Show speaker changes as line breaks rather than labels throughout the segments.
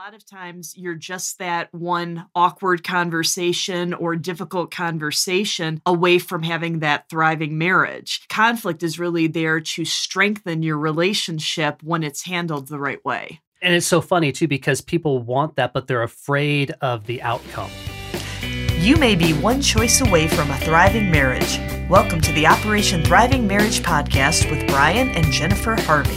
lot of times you're just that one awkward conversation or difficult conversation away from having that thriving marriage. Conflict is really there to strengthen your relationship when it's handled the right way.
And it's so funny too because people want that, but they're afraid of the outcome.
You may be one choice away from a thriving marriage. Welcome to the Operation Thriving Marriage podcast with Brian and Jennifer Harvey.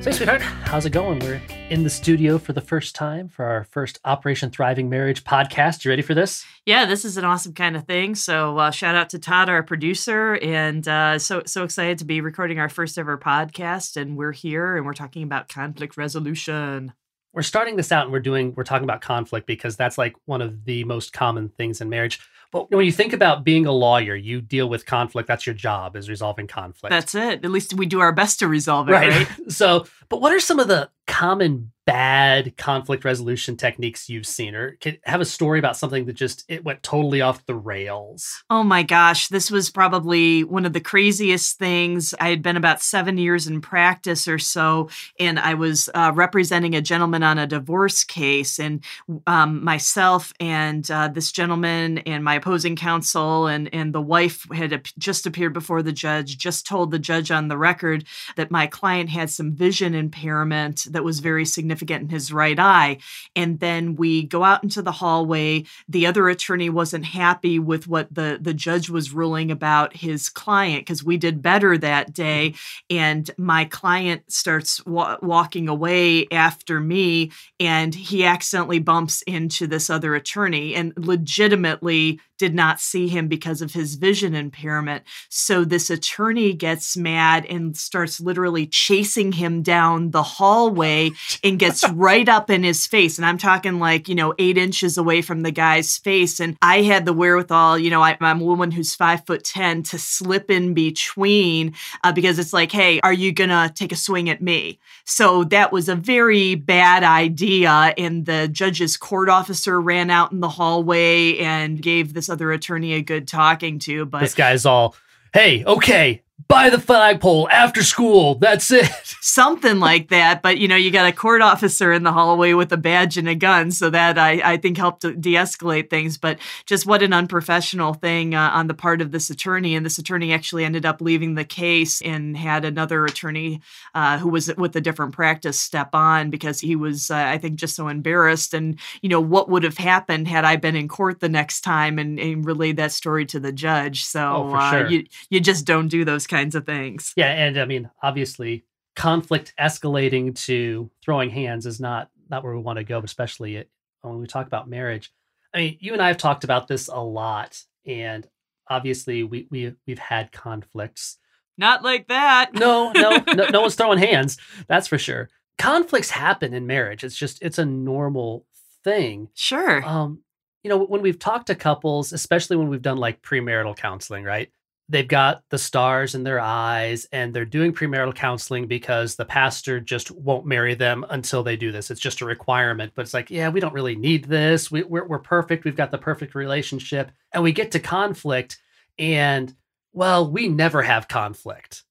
So, sweetheart, how's it going? We're in the studio for the first time for our first Operation Thriving Marriage podcast. You ready for this?
Yeah, this is an awesome kind of thing. So, uh, shout out to Todd, our producer, and uh, so so excited to be recording our first ever podcast. And we're here, and we're talking about conflict resolution.
We're starting this out, and we're doing we're talking about conflict because that's like one of the most common things in marriage. But when you think about being a lawyer, you deal with conflict. That's your job is resolving conflict.
That's it. At least we do our best to resolve it, right? right?
so, but what are some of the common bad conflict resolution techniques you've seen or have a story about something that just it went totally off the rails?
Oh my gosh this was probably one of the craziest things. I had been about seven years in practice or so and i was uh, representing a gentleman on a divorce case and um, myself and uh, this gentleman and my opposing counsel and and the wife had just appeared before the judge just told the judge on the record that my client had some vision impairment that was very significant in his right eye. And then we go out into the hallway. The other attorney wasn't happy with what the, the judge was ruling about his client because we did better that day. Mm-hmm. And my client starts wa- walking away after me, and he accidentally bumps into this other attorney and legitimately did not see him because of his vision impairment. So this attorney gets mad and starts literally chasing him down the hallway and gets right up in his face. And I'm talking like, you know, eight inches away from the guy's face. And I had the wherewithal, you know, I, am a woman who's five foot 10 to slip in between uh, because it's like, hey, are you going to take a swing at me? So that was a very bad idea. And the judge's court officer ran out in the hallway and gave the this other attorney a good talking to. But
this guy's all, hey, okay, by the flagpole after school. That's it.
Something like that. But you know, you got a court officer in the hallway with a badge and a gun, so that I, I think helped de-escalate things. But just what an unprofessional thing uh, on the part of this attorney. And this attorney actually ended up leaving the case and had another attorney uh, who was with a different practice step on because he was, uh, I think, just so embarrassed. And you know, what would have happened had I been in court the next time and, and relayed that story to the judge? So
oh, uh, sure.
you you just don't do those kinds of things.
Yeah, and I mean, obviously, conflict escalating to throwing hands is not not where we want to go, especially when we talk about marriage. I mean, you and I have talked about this a lot, and obviously, we we we've had conflicts.
Not like that.
No, no, no, no one's throwing hands. That's for sure. Conflicts happen in marriage. It's just it's a normal thing.
Sure.
Um, you know, when we've talked to couples, especially when we've done like premarital counseling, right? They've got the stars in their eyes and they're doing premarital counseling because the pastor just won't marry them until they do this. It's just a requirement. But it's like, yeah, we don't really need this. We, we're, we're perfect. We've got the perfect relationship. And we get to conflict and, well, we never have conflict.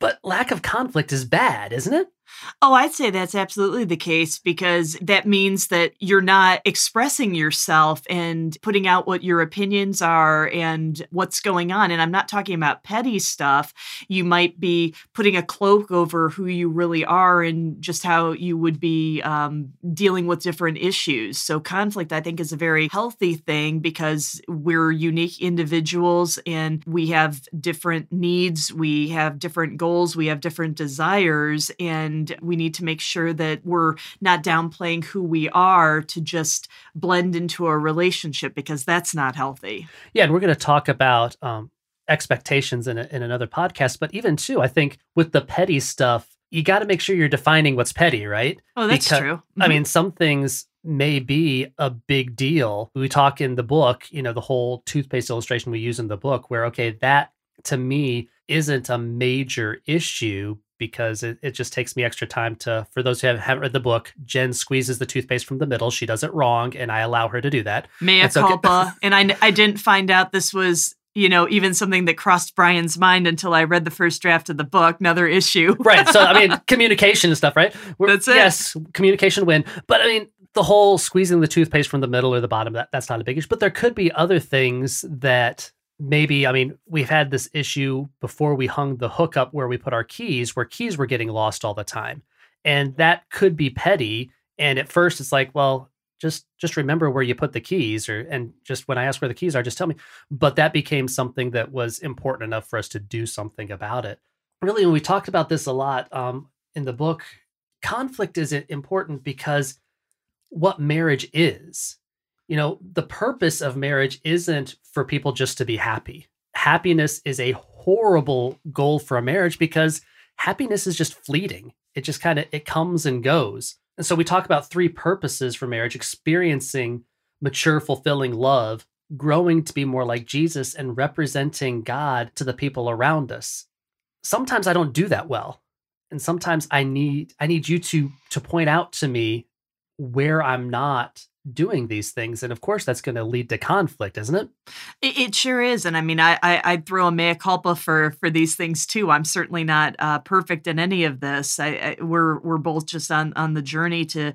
But lack of conflict is bad, isn't it?
Oh, I'd say that's absolutely the case because that means that you're not expressing yourself and putting out what your opinions are and what's going on. And I'm not talking about petty stuff. You might be putting a cloak over who you really are and just how you would be um, dealing with different issues. So, conflict, I think, is a very healthy thing because we're unique individuals and we have different needs, we have different goals, we have different desires. And and we need to make sure that we're not downplaying who we are to just blend into a relationship because that's not healthy.
Yeah, and we're going to talk about um, expectations in, a, in another podcast, but even too, I think with the petty stuff, you got to make sure you're defining what's petty, right?
Oh, that's
because,
true. Mm-hmm.
I mean, some things may be a big deal. We talk in the book, you know, the whole toothpaste illustration we use in the book, where, okay, that to me isn't a major issue, because it, it just takes me extra time to for those who haven't read the book jen squeezes the toothpaste from the middle she does it wrong and i allow her to do that
mea culpa and I, I didn't find out this was you know, even something that crossed Brian's mind until I read the first draft of the book. Another issue.
right. So, I mean, communication and stuff, right?
We're, That's it.
Yes, communication win. But I mean, the whole squeezing the toothpaste from the middle or the bottom, that, that's not a big issue. But there could be other things that maybe, I mean, we've had this issue before we hung the hook up where we put our keys, where keys were getting lost all the time. And that could be petty. And at first, it's like, well, just just remember where you put the keys or and just when i ask where the keys are just tell me but that became something that was important enough for us to do something about it really when we talked about this a lot um, in the book conflict is important because what marriage is you know the purpose of marriage isn't for people just to be happy happiness is a horrible goal for a marriage because happiness is just fleeting it just kind of it comes and goes and so we talk about three purposes for marriage experiencing mature, fulfilling love, growing to be more like Jesus, and representing God to the people around us. Sometimes I don't do that well. And sometimes I need I need you to to point out to me where I'm not doing these things and of course that's going to lead to conflict isn't it?
it it, sure is and i mean i i i'd throw a mea culpa for for these things too i'm certainly not uh, perfect in any of this I, I, we're we're both just on on the journey to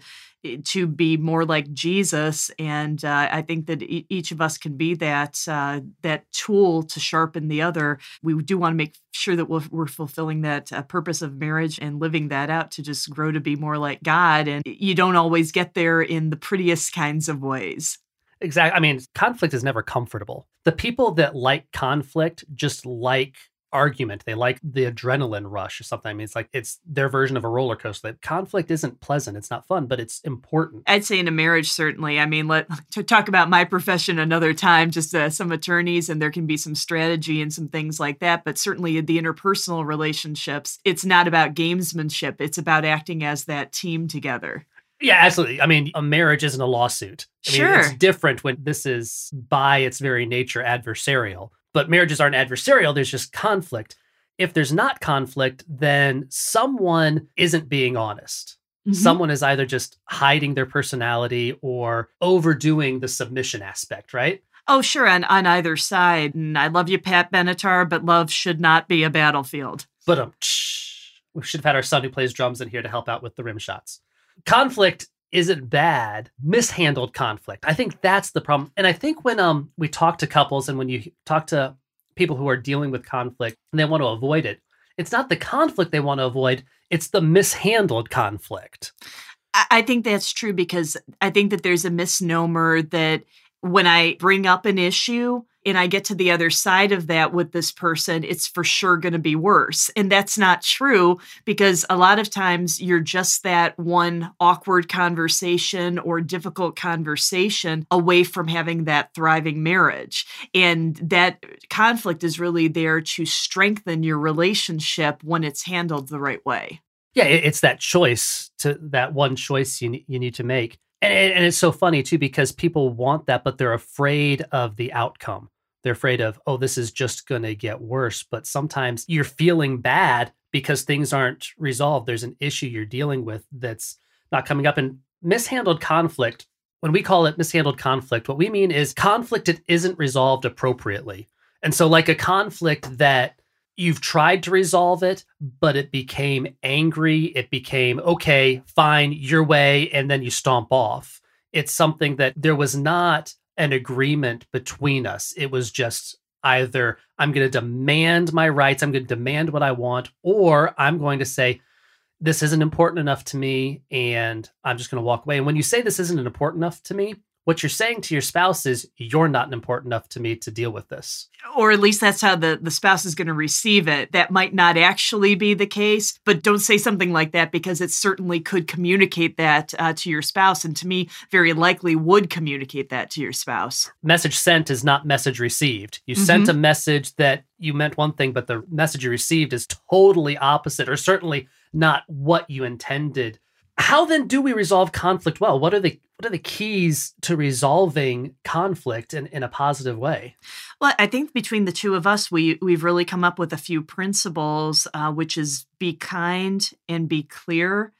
to be more like Jesus. And uh, I think that e- each of us can be that uh, that tool to sharpen the other. We do want to make sure that we're, we're fulfilling that uh, purpose of marriage and living that out to just grow to be more like God. And you don't always get there in the prettiest kinds of ways.
Exactly. I mean, conflict is never comfortable. The people that like conflict just like argument. They like the adrenaline rush or something. I mean, it's like it's their version of a roller coaster. That conflict isn't pleasant. It's not fun, but it's important.
I'd say in a marriage, certainly. I mean, let to talk about my profession another time. Just uh, some attorneys, and there can be some strategy and some things like that. But certainly, the interpersonal relationships, it's not about gamesmanship. It's about acting as that team together.
Yeah, absolutely. I mean, a marriage isn't a lawsuit. I
sure.
Mean, it's different when this is by its very nature adversarial but marriages aren't adversarial, there's just conflict. If there's not conflict, then someone isn't being honest. Mm-hmm. Someone is either just hiding their personality or overdoing the submission aspect, right?
Oh, sure, on, on either side. And I love you, Pat Benatar, but love should not be a battlefield.
But um, we should have had our son who plays drums in here to help out with the rim shots. Conflict isn't bad mishandled conflict. I think that's the problem. And i think when um we talk to couples and when you talk to people who are dealing with conflict and they want to avoid it it's not the conflict they want to avoid it's the mishandled conflict.
I think that's true because i think that there's a misnomer that when i bring up an issue and I get to the other side of that with this person, it's for sure going to be worse. And that's not true because a lot of times you're just that one awkward conversation or difficult conversation away from having that thriving marriage. And that conflict is really there to strengthen your relationship when it's handled the right way.
Yeah, it's that choice to that one choice you you need to make. And, and it's so funny too because people want that, but they're afraid of the outcome. They're afraid of, oh, this is just going to get worse. But sometimes you're feeling bad because things aren't resolved. There's an issue you're dealing with that's not coming up. And mishandled conflict, when we call it mishandled conflict, what we mean is conflict that isn't resolved appropriately. And so, like a conflict that you've tried to resolve it, but it became angry. It became, okay, fine, your way. And then you stomp off. It's something that there was not an agreement between us. It was just either I'm going to demand my rights, I'm going to demand what I want, or I'm going to say, this isn't important enough to me and I'm just going to walk away. And when you say this isn't important enough to me, what you're saying to your spouse is you're not important enough to me to deal with this.
Or at least that's how the, the spouse is going to receive it. That might not actually be the case but don't say something like that because it certainly could communicate that uh, to your spouse and to me very likely would communicate that to your spouse.
Message sent is not message received. You mm-hmm. sent a message that you meant one thing but the message you received is totally opposite or certainly not what you intended. How then do we resolve conflict well? What are the what are the keys to resolving conflict in, in a positive way?
Well, I think between the two of us, we we've really come up with a few principles, uh, which is be kind and be clear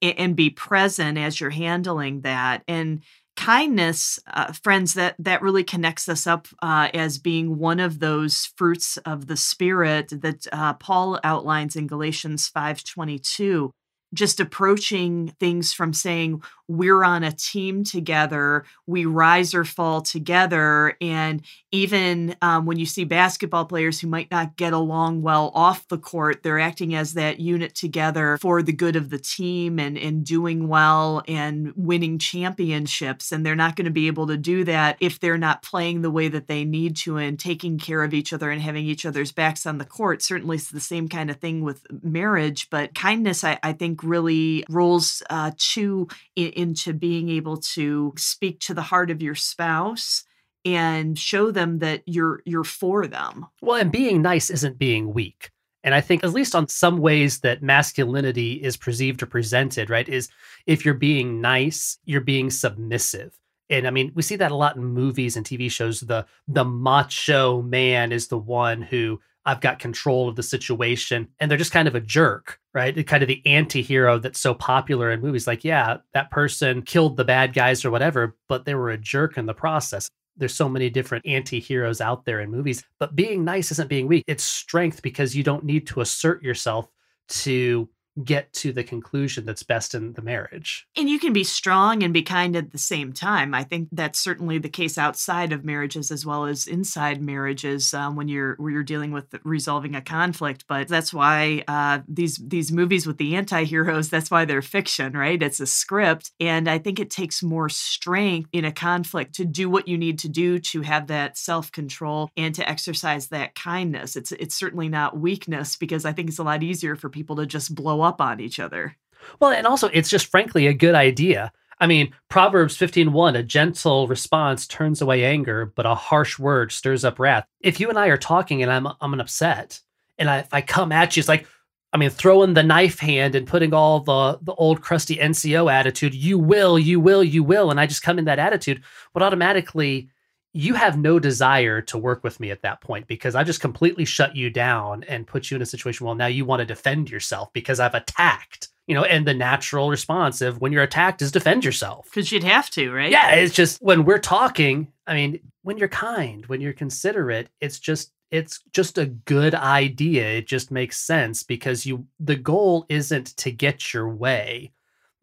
and, and be present as you're handling that. And kindness uh, friends that that really connects us up uh, as being one of those fruits of the spirit that uh, paul outlines in galatians 5.22 just approaching things from saying we're on a team together. We rise or fall together. And even um, when you see basketball players who might not get along well off the court they're acting as that unit together for the good of the team and, and doing well and winning championships. And they're not going to be able to do that if they're not playing the way that they need to and taking care of each other and having each other's backs on the court. Certainly it's the same kind of thing with marriage but kindness i, I think really rolls uh, to in, into being able to speak to the heart of your spouse and show them that you're you're for them.
Well, and being nice isn't being weak. And I think at least on some ways that masculinity is perceived or presented, right, is if you're being nice, you're being submissive. And I mean, we see that a lot in movies and TV shows. The the macho man is the one who I've got control of the situation. And they're just kind of a jerk, right? Kind of the anti hero that's so popular in movies. Like, yeah, that person killed the bad guys or whatever, but they were a jerk in the process. There's so many different anti heroes out there in movies. But being nice isn't being weak, it's strength because you don't need to assert yourself to get to the conclusion that's best in the marriage.
And you can be strong and be kind at the same time. I think that's certainly the case outside of marriages as well as inside marriages um, when you're when you're dealing with resolving a conflict. But that's why uh, these these movies with the anti-heroes, that's why they're fiction, right? It's a script, and I think it takes more strength in a conflict to do what you need to do to have that self-control and to exercise that kindness. It's it's certainly not weakness because I think it's a lot easier for people to just blow up up on each other.
Well, and also it's just frankly a good idea. I mean, Proverbs 15:1, a gentle response turns away anger, but a harsh word stirs up wrath. If you and I are talking and I'm I'm upset, and I, if I come at you, it's like I mean, throwing the knife hand and putting all the the old crusty NCO attitude, you will, you will, you will, and I just come in that attitude, but automatically you have no desire to work with me at that point because I just completely shut you down and put you in a situation. Well, now you want to defend yourself because I've attacked, you know, and the natural response of when you're attacked is defend yourself.
Because you'd have to, right?
Yeah. It's just when we're talking, I mean, when you're kind, when you're considerate, it's just, it's just a good idea. It just makes sense because you, the goal isn't to get your way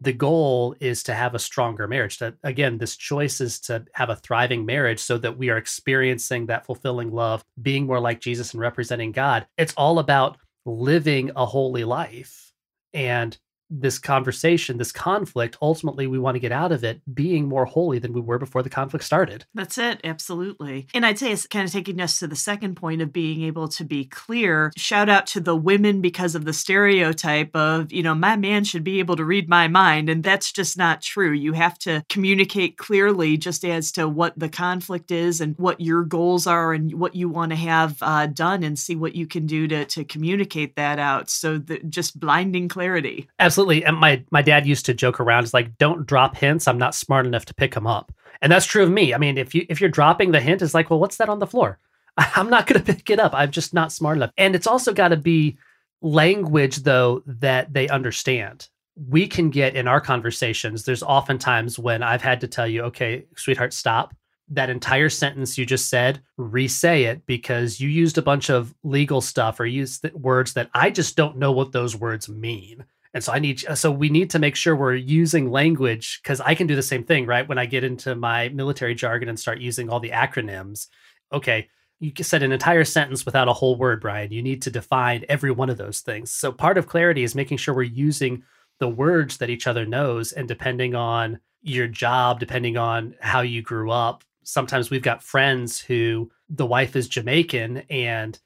the goal is to have a stronger marriage that again this choice is to have a thriving marriage so that we are experiencing that fulfilling love being more like jesus and representing god. It's all about living a holy life and this conversation, this conflict, ultimately we want to get out of it being more holy than we were before the conflict started.
That's it, absolutely. And I'd say it's kind of taking us to the second point of being able to be clear. Shout out to the women because of the stereotype of, you know, my man should be able to read my mind. And that's just not true. You have to communicate clearly just as to what the conflict is and what your goals are and what you want to have uh, done and see what you can do to, to communicate that out. So that just blinding clarity.
Absolutely absolutely. And my my dad used to joke around. It's like, don't drop hints. I'm not smart enough to pick them up. And that's true of me. I mean, if you if you're dropping the hint, it's like, well, what's that on the floor? I'm not going to pick it up. I'm just not smart enough. And it's also got to be language though that they understand. We can get in our conversations. There's oftentimes when I've had to tell you, okay, sweetheart, stop that entire sentence you just said, re-say it because you used a bunch of legal stuff or used words that I just don't know what those words mean. And so I need, uh, so we need to make sure we're using language because I can do the same thing, right? When I get into my military jargon and start using all the acronyms, okay, you said an entire sentence without a whole word, Brian. You need to define every one of those things. So part of clarity is making sure we're using the words that each other knows. And depending on your job, depending on how you grew up, sometimes we've got friends who the wife is Jamaican and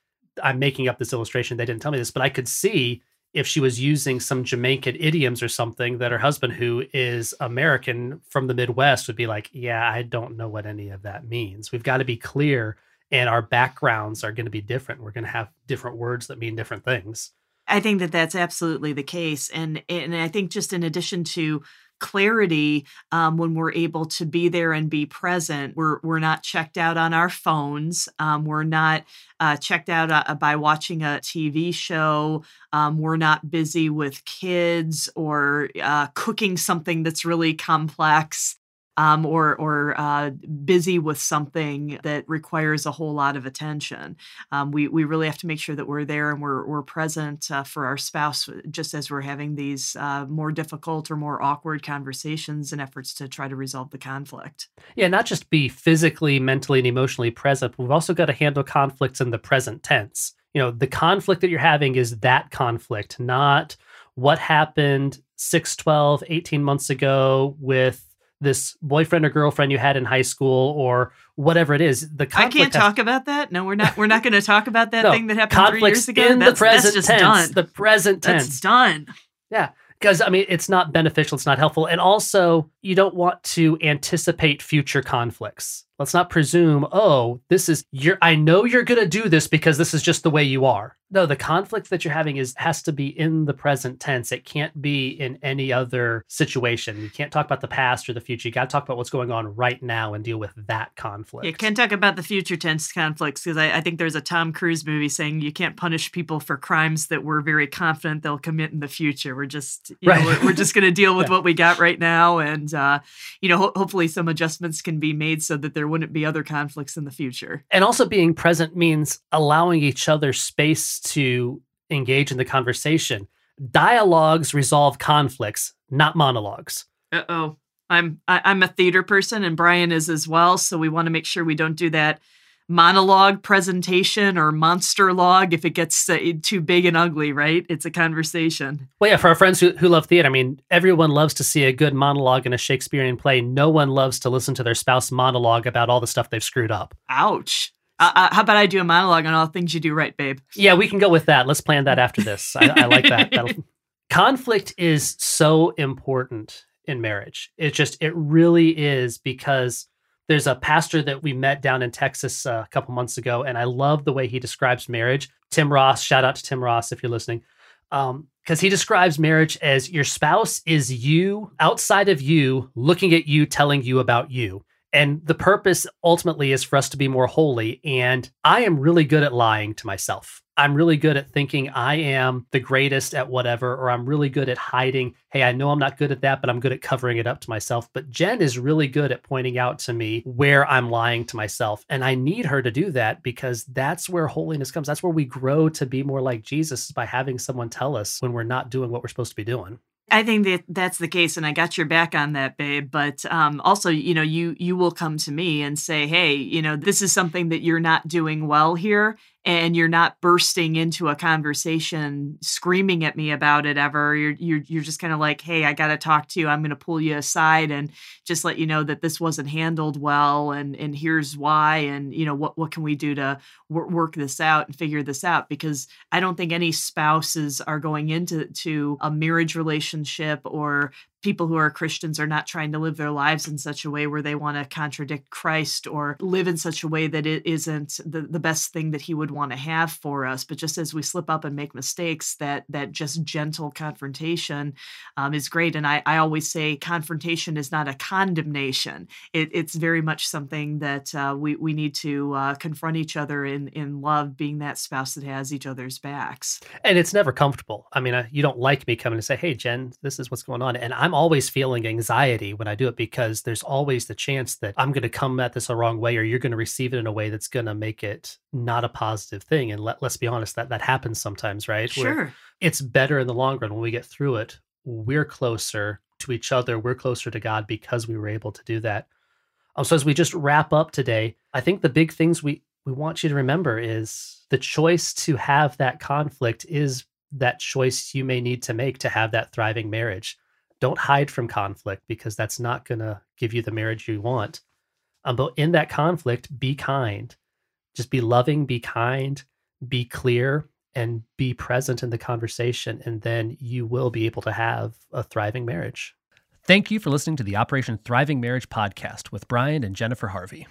I'm making up this illustration. They didn't tell me this, but I could see if she was using some Jamaican idioms or something that her husband, who is American from the Midwest, would be like, Yeah, I don't know what any of that means. We've got to be clear, and our backgrounds are going to be different. We're going to have different words that mean different things.
I think that that's absolutely the case. And, and I think just in addition to clarity um, when we're able to be there and be present. We're we're not checked out on our phones. Um, we're not uh, checked out uh, by watching a TV show. Um, we're not busy with kids or uh, cooking something that's really complex. Um, or or uh, busy with something that requires a whole lot of attention. Um, we we really have to make sure that we're there and we're we're present uh, for our spouse, just as we're having these uh, more difficult or more awkward conversations and efforts to try to resolve the conflict.
Yeah, not just be physically, mentally, and emotionally present. But we've also got to handle conflicts in the present tense. You know, the conflict that you're having is that conflict, not what happened 6, 12, 18 months ago with this boyfriend or girlfriend you had in high school or whatever it is. The
I can't talk about that. No, we're not. We're not going to talk about that no, thing that happened three years ago.
In
that's,
the present
that's
tense.
Done.
The present tense.
That's done.
Yeah because I mean it's not beneficial, it's not helpful, and also you don't want to anticipate future conflicts. Let's not presume, oh, this is you're I know you're going to do this because this is just the way you are. No, the conflict that you're having is has to be in the present tense. It can't be in any other situation. You can't talk about the past or the future. You got to talk about what's going on right now and deal with that conflict.
You can't talk about the future tense conflicts because I, I think there's a Tom Cruise movie saying you can't punish people for crimes that we're very confident they'll commit in the future. We're just, you right. know, we're, we're just going to deal with yeah. what we got right now, and uh, you know, ho- hopefully some adjustments can be made so that there wouldn't be other conflicts in the future.
And also being present means allowing each other space to engage in the conversation. Dialogues resolve conflicts, not monologues.
Uh oh. I'm I, am i am a theater person and Brian is as well, so we want to make sure we don't do that monologue presentation or monster log if it gets uh, too big and ugly, right? It's a conversation.
Well, yeah, for our friends who, who love theater, I mean, everyone loves to see a good monologue in a Shakespearean play. No one loves to listen to their spouse monologue about all the stuff they've screwed up.
Ouch. Uh, uh, how about I do a monologue on all the things you do right, babe?
Yeah, we can go with that. Let's plan that after this. I, I like that. That'll... Conflict is so important in marriage. It just, it really is because there's a pastor that we met down in Texas uh, a couple months ago, and I love the way he describes marriage. Tim Ross, shout out to Tim Ross if you're listening, because um, he describes marriage as your spouse is you outside of you, looking at you, telling you about you. And the purpose ultimately is for us to be more holy. And I am really good at lying to myself. I'm really good at thinking I am the greatest at whatever, or I'm really good at hiding, hey, I know I'm not good at that, but I'm good at covering it up to myself. But Jen is really good at pointing out to me where I'm lying to myself. And I need her to do that because that's where holiness comes. That's where we grow to be more like Jesus by having someone tell us when we're not doing what we're supposed to be doing.
I think that that's the case, and I got your back on that, babe. But um, also, you know, you you will come to me and say, "Hey, you know, this is something that you're not doing well here, and you're not bursting into a conversation screaming at me about it ever. You're you're, you're just kind of like hey i got to talk to you. I'm going to pull you aside and just let you know that this wasn't handled well and and here's why and you know what what can we do to work this out and figure this out? Because i don't think any spouses are going into to a marriage relationship or people who are Christians are not trying to live their lives in such a way where they want to contradict Christ or live in such a way that it isn't the, the best thing that he would want to have for us. But just as we slip up and make mistakes, that that just gentle confrontation um, is great. And I, I always say confrontation is not a condemnation. It, it's very much something that uh, we, we need to uh, confront each other in, in love, being that spouse that has each other's backs.
And it's never comfortable. I mean, you don't like me coming and say, hey, Jen, this is what's going on. And I'm I'm always feeling anxiety when I do it because there's always the chance that I'm going to come at this the wrong way or you're going to receive it in a way that's going to make it not a positive thing. And let, let's be honest, that that happens sometimes, right?
Sure. Where
it's better in the long run when we get through it. We're closer to each other. We're closer to God because we were able to do that. Um, so as we just wrap up today, I think the big things we we want you to remember is the choice to have that conflict is that choice you may need to make to have that thriving marriage don't hide from conflict because that's not going to give you the marriage you want. Um, but in that conflict, be kind. Just be loving, be kind, be clear, and be present in the conversation. And then you will be able to have a thriving marriage.
Thank you for listening to the Operation Thriving Marriage podcast with Brian and Jennifer Harvey.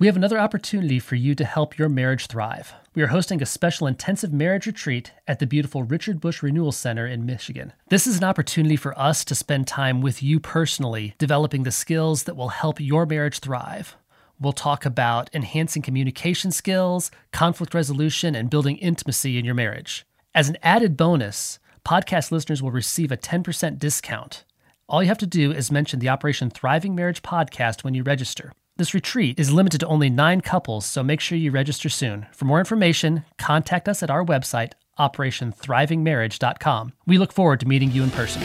We have another opportunity for you to help your marriage thrive. We are hosting a special intensive marriage retreat at the beautiful Richard Bush Renewal Center in Michigan. This is an opportunity for us to spend time with you personally, developing the skills that will help your marriage thrive. We'll talk about enhancing communication skills, conflict resolution, and building intimacy in your marriage. As an added bonus, podcast listeners will receive a 10% discount
All you have to do is mention the Operation Thriving Marriage podcast when you register. This retreat is limited to only nine couples, so make sure you register soon. For more information, contact us at our website, operationthrivingmarriage.com. We look forward to meeting you in person.